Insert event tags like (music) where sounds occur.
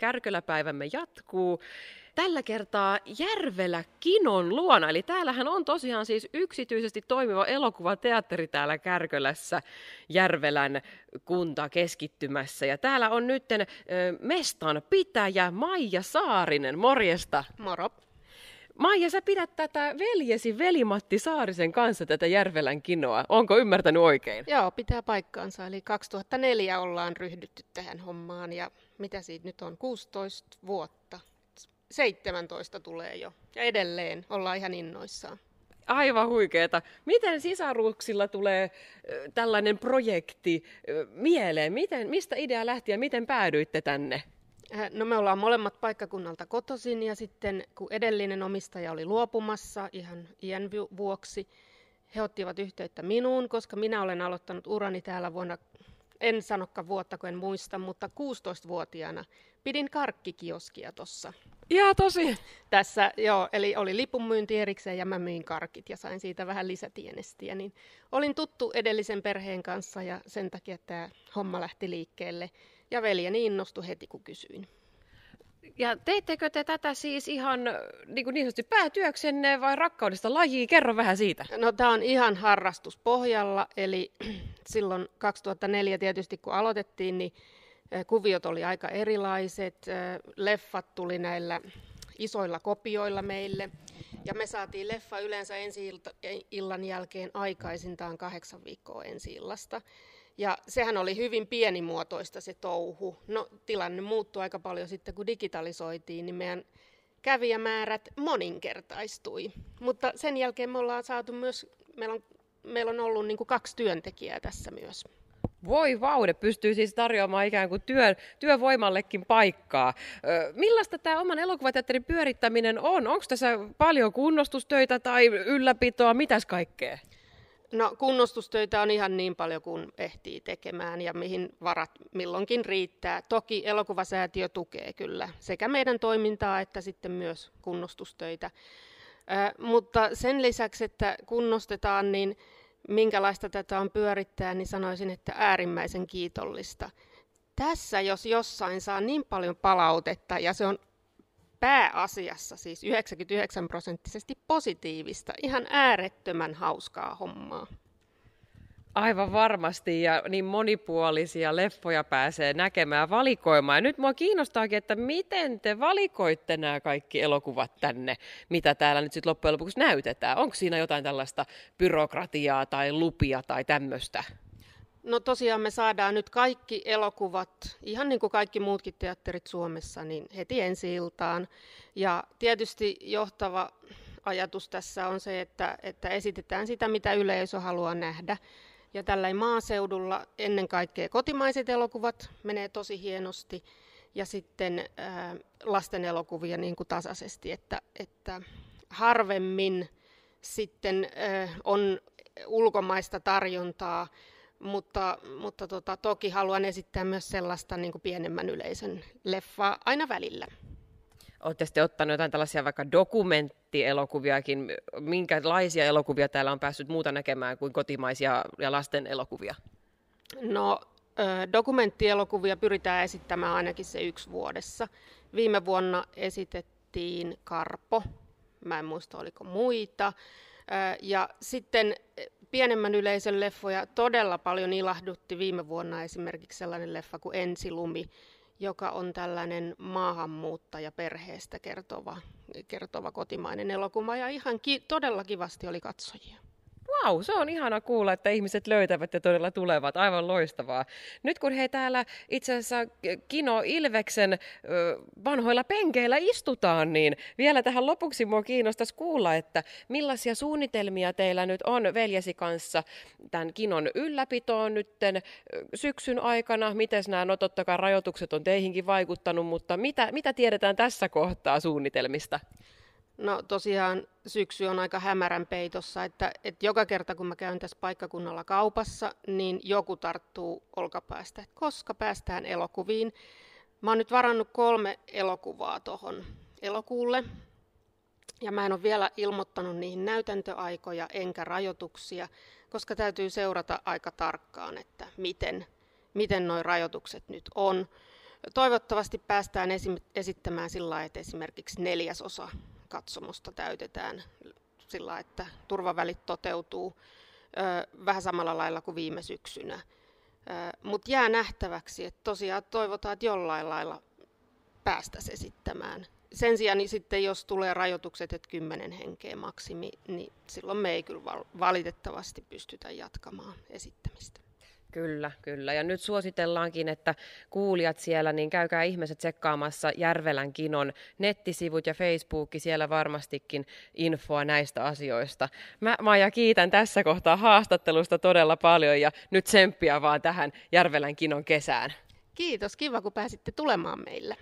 Kärköläpäivämme jatkuu. Tällä kertaa Järvelä Kinon luona. Eli täällähän on tosiaan siis yksityisesti toimiva elokuvateatteri täällä Kärkölässä Järvelän kunta keskittymässä. Ja täällä on nyt mestan pitäjä Maija Saarinen. Morjesta. Moro. Maija, sä pidät tätä veljesi Veli-Matti Saarisen kanssa tätä Järvelän kinoa. Onko ymmärtänyt oikein? Joo, pitää paikkaansa. Eli 2004 ollaan ryhdytty tähän hommaan ja mitä siitä nyt on, 16 vuotta. 17 tulee jo ja edelleen ollaan ihan innoissaan. Aivan huikeeta. Miten sisaruuksilla tulee tällainen projekti mieleen? Miten, mistä idea lähti ja miten päädyitte tänne? Äh, no me ollaan molemmat paikkakunnalta kotoisin ja sitten kun edellinen omistaja oli luopumassa ihan iän vuoksi, he ottivat yhteyttä minuun, koska minä olen aloittanut urani täällä vuonna, en sanokaan vuotta kun en muista, mutta 16-vuotiaana pidin karkkikioskia tuossa. Ja tosi. Tässä, joo, eli oli lipunmyynti erikseen ja mä myin karkit ja sain siitä vähän lisätienestiä. Niin olin tuttu edellisen perheen kanssa ja sen takia tämä homma lähti liikkeelle. Ja veljeni innostui heti, kun kysyin. Ja teittekö te tätä siis ihan niin, kuin niin sanotusti päätyöksenne vai rakkaudesta lajiin? Kerro vähän siitä. No tämä on ihan harrastuspohjalla, eli (clears throat) silloin 2004 tietysti kun aloitettiin, niin kuviot oli aika erilaiset. Leffat tuli näillä isoilla kopioilla meille. Ja me saatiin leffa yleensä ensi illan jälkeen aikaisintaan kahdeksan viikkoa ensi illasta. Ja sehän oli hyvin pienimuotoista se touhu. No tilanne muuttui aika paljon sitten, kun digitalisoitiin, niin meidän kävijämäärät moninkertaistui. Mutta sen jälkeen me ollaan saatu myös, meillä on, meillä on ollut niin kuin kaksi työntekijää tässä myös. Voi vaude, pystyy siis tarjoamaan ikään kuin työ, työvoimallekin paikkaa. Ö, millaista tämä oman elokuvateatterin pyörittäminen on? Onko tässä paljon kunnostustöitä tai ylläpitoa, mitäs kaikkea? No kunnostustöitä on ihan niin paljon kuin ehtii tekemään ja mihin varat milloinkin riittää. Toki elokuvasäätiö tukee kyllä sekä meidän toimintaa että sitten myös kunnostustöitä. Ö, mutta sen lisäksi, että kunnostetaan, niin minkälaista tätä on pyörittää, niin sanoisin, että äärimmäisen kiitollista. Tässä jos jossain saa niin paljon palautetta ja se on pääasiassa siis 99 prosenttisesti positiivista, ihan äärettömän hauskaa hommaa. Aivan varmasti ja niin monipuolisia leffoja pääsee näkemään valikoimaan. Ja nyt mua kiinnostaakin, että miten te valikoitte nämä kaikki elokuvat tänne, mitä täällä nyt sitten loppujen lopuksi näytetään. Onko siinä jotain tällaista byrokratiaa tai lupia tai tämmöistä? No tosiaan me saadaan nyt kaikki elokuvat, ihan niin kuin kaikki muutkin teatterit Suomessa, niin heti ensi iltaan. Ja tietysti johtava ajatus tässä on se, että, että esitetään sitä, mitä yleisö haluaa nähdä. Ja tällä maaseudulla ennen kaikkea kotimaiset elokuvat menee tosi hienosti ja sitten ää, lasten elokuvia niin kuin tasaisesti, että, että harvemmin sitten ää, on ulkomaista tarjontaa, mutta, mutta tota, toki haluan esittää myös sellaista niin kuin pienemmän yleisön leffaa aina välillä. Olette sitten ottanut jotain tällaisia vaikka dokumenttielokuviakin. Minkälaisia elokuvia täällä on päässyt muuta näkemään kuin kotimaisia ja lasten elokuvia? No, dokumenttielokuvia pyritään esittämään ainakin se yksi vuodessa. Viime vuonna esitettiin Karpo, mä en muista oliko muita. Ja sitten pienemmän yleisön leffoja todella paljon ilahdutti viime vuonna esimerkiksi sellainen leffa kuin Ensilumi, joka on tällainen maahanmuuttaja perheestä kertova, kertova kotimainen elokuva ja ihan ki- todella kivasti oli katsojia. Wow, se on ihana kuulla, että ihmiset löytävät ja todella tulevat. Aivan loistavaa. Nyt kun he täällä itse asiassa Kino Ilveksen vanhoilla penkeillä istutaan, niin vielä tähän lopuksi mua kiinnostaisi kuulla, että millaisia suunnitelmia teillä nyt on veljesi kanssa tämän Kinon ylläpitoon nytten syksyn aikana. Miten nämä, no totta kai rajoitukset on teihinkin vaikuttanut, mutta mitä, mitä tiedetään tässä kohtaa suunnitelmista? No tosiaan syksy on aika hämärän peitossa, että, että joka kerta kun mä käyn tässä paikkakunnalla kaupassa, niin joku tarttuu olkapäästä, koska päästään elokuviin. Mä oon nyt varannut kolme elokuvaa tuohon elokuulle, ja mä en ole vielä ilmoittanut niihin näytäntöaikoja enkä rajoituksia, koska täytyy seurata aika tarkkaan, että miten, miten nuo rajoitukset nyt on. toivottavasti päästään esittämään sillä että esimerkiksi neljäsosa katsomusta täytetään sillä että turvavälit toteutuu vähän samalla lailla kuin viime syksynä. Mutta jää nähtäväksi, että tosiaan toivotaan, että jollain lailla päästäisiin esittämään. Sen sijaan niin sitten, jos tulee rajoitukset, että kymmenen henkeä maksimi, niin silloin me ei kyllä valitettavasti pystytä jatkamaan esittämistä. Kyllä, kyllä. Ja nyt suositellaankin, että kuulijat siellä, niin käykää ihmiset tsekkaamassa Järvelän kinon nettisivut ja Facebook, siellä varmastikin infoa näistä asioista. Mä Maija kiitän tässä kohtaa haastattelusta todella paljon ja nyt tsemppiä vaan tähän Järvelän kinon kesään. Kiitos, kiva kun pääsitte tulemaan meille.